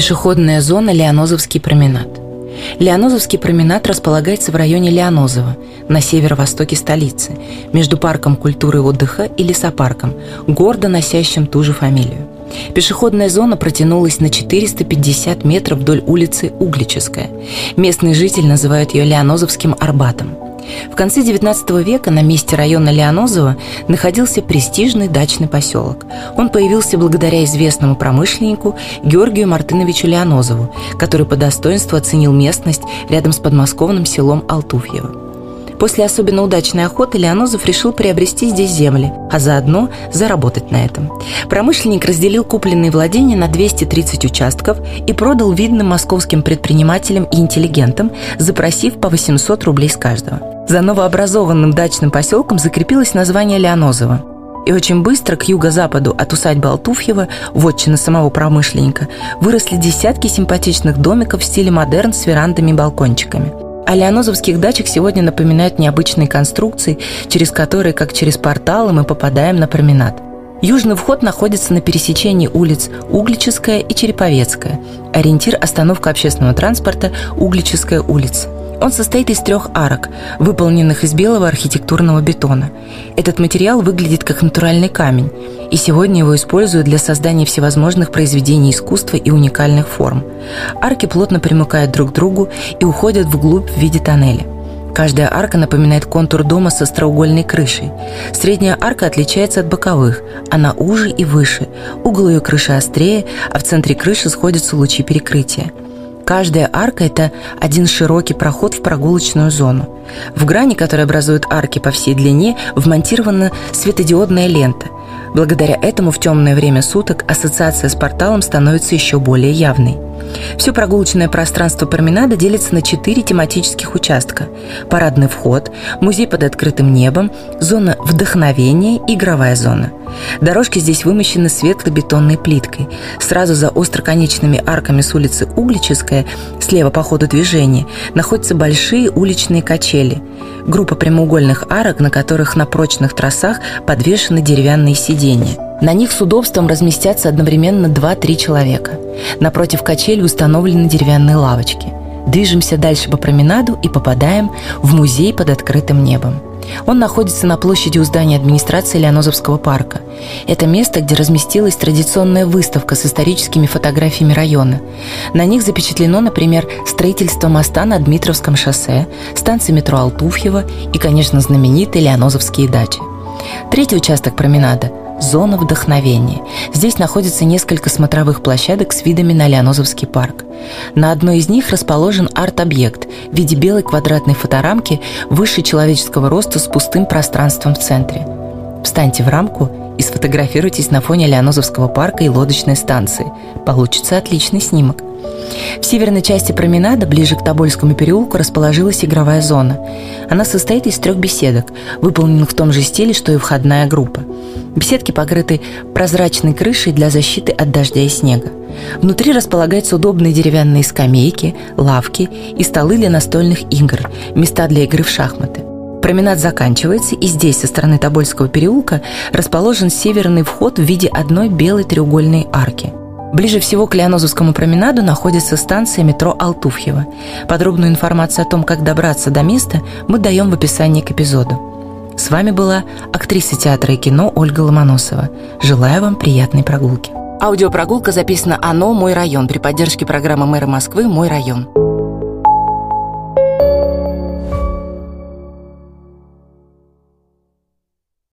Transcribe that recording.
Пешеходная зона Леонозовский променад. Леонозовский променад располагается в районе Леонозово, на северо-востоке столицы, между парком культуры и отдыха и лесопарком, гордо носящим ту же фамилию. Пешеходная зона протянулась на 450 метров вдоль улицы Углическая. Местные жители называют ее Леонозовским Арбатом. В конце XIX века на месте района Леонозово находился престижный дачный поселок. Он появился благодаря известному промышленнику Георгию Мартыновичу Леонозову, который по достоинству оценил местность рядом с подмосковным селом Алтуфьево. После особенно удачной охоты Леонозов решил приобрести здесь земли, а заодно заработать на этом. Промышленник разделил купленные владения на 230 участков и продал видным московским предпринимателям и интеллигентам, запросив по 800 рублей с каждого. За новообразованным дачным поселком закрепилось название Леонозово. И очень быстро к юго-западу от усадьбы Алтуфьева, вотчины самого промышленника, выросли десятки симпатичных домиков в стиле модерн с верандами и балкончиками – о леонозовских дачах сегодня напоминают необычные конструкции, через которые, как через порталы, мы попадаем на променад. Южный вход находится на пересечении улиц Углическая и Череповецкая. Ориентир – остановка общественного транспорта Углическая улица. Он состоит из трех арок, выполненных из белого архитектурного бетона. Этот материал выглядит как натуральный камень, и сегодня его используют для создания всевозможных произведений искусства и уникальных форм. Арки плотно примыкают друг к другу и уходят вглубь в виде тоннеля. Каждая арка напоминает контур дома со остроугольной крышей. Средняя арка отличается от боковых. Она уже и выше. Угол ее крыши острее, а в центре крыши сходятся лучи перекрытия. Каждая арка – это один широкий проход в прогулочную зону. В грани, которая образует арки по всей длине, вмонтирована светодиодная лента. Благодаря этому в темное время суток ассоциация с порталом становится еще более явной. Все прогулочное пространство променада делится на четыре тематических участка. Парадный вход, музей под открытым небом, зона вдохновения игровая зона – Дорожки здесь вымощены светло-бетонной плиткой. Сразу за остроконечными арками с улицы Углическая, слева по ходу движения, находятся большие уличные качели. Группа прямоугольных арок, на которых на прочных трассах подвешены деревянные сиденья. На них с удобством разместятся одновременно 2-3 человека. Напротив качели установлены деревянные лавочки. Движемся дальше по променаду и попадаем в музей под открытым небом. Он находится на площади у здания администрации Леонозовского парка. Это место, где разместилась традиционная выставка с историческими фотографиями района. На них запечатлено, например, строительство моста на Дмитровском шоссе, станция метро Алтуфьева и, конечно, знаменитые Леонозовские дачи. Третий участок променада Зона вдохновения. Здесь находится несколько смотровых площадок с видами на Леонозовский парк. На одной из них расположен арт-объект в виде белой квадратной фоторамки выше человеческого роста с пустым пространством в центре. Встаньте в рамку и сфотографируйтесь на фоне Леонозовского парка и лодочной станции. Получится отличный снимок. В северной части променада, ближе к Тобольскому переулку, расположилась игровая зона. Она состоит из трех беседок, выполненных в том же стиле, что и входная группа. Беседки покрыты прозрачной крышей для защиты от дождя и снега. Внутри располагаются удобные деревянные скамейки, лавки и столы для настольных игр, места для игры в шахматы. Променад заканчивается, и здесь, со стороны Тобольского переулка, расположен северный вход в виде одной белой треугольной арки – Ближе всего к Леонозовскому променаду находится станция метро Алтуфьево. Подробную информацию о том, как добраться до места, мы даем в описании к эпизоду. С вами была актриса театра и кино Ольга Ломоносова. Желаю вам приятной прогулки. Аудиопрогулка записана «Оно. Мой район» при поддержке программы мэра Москвы «Мой район».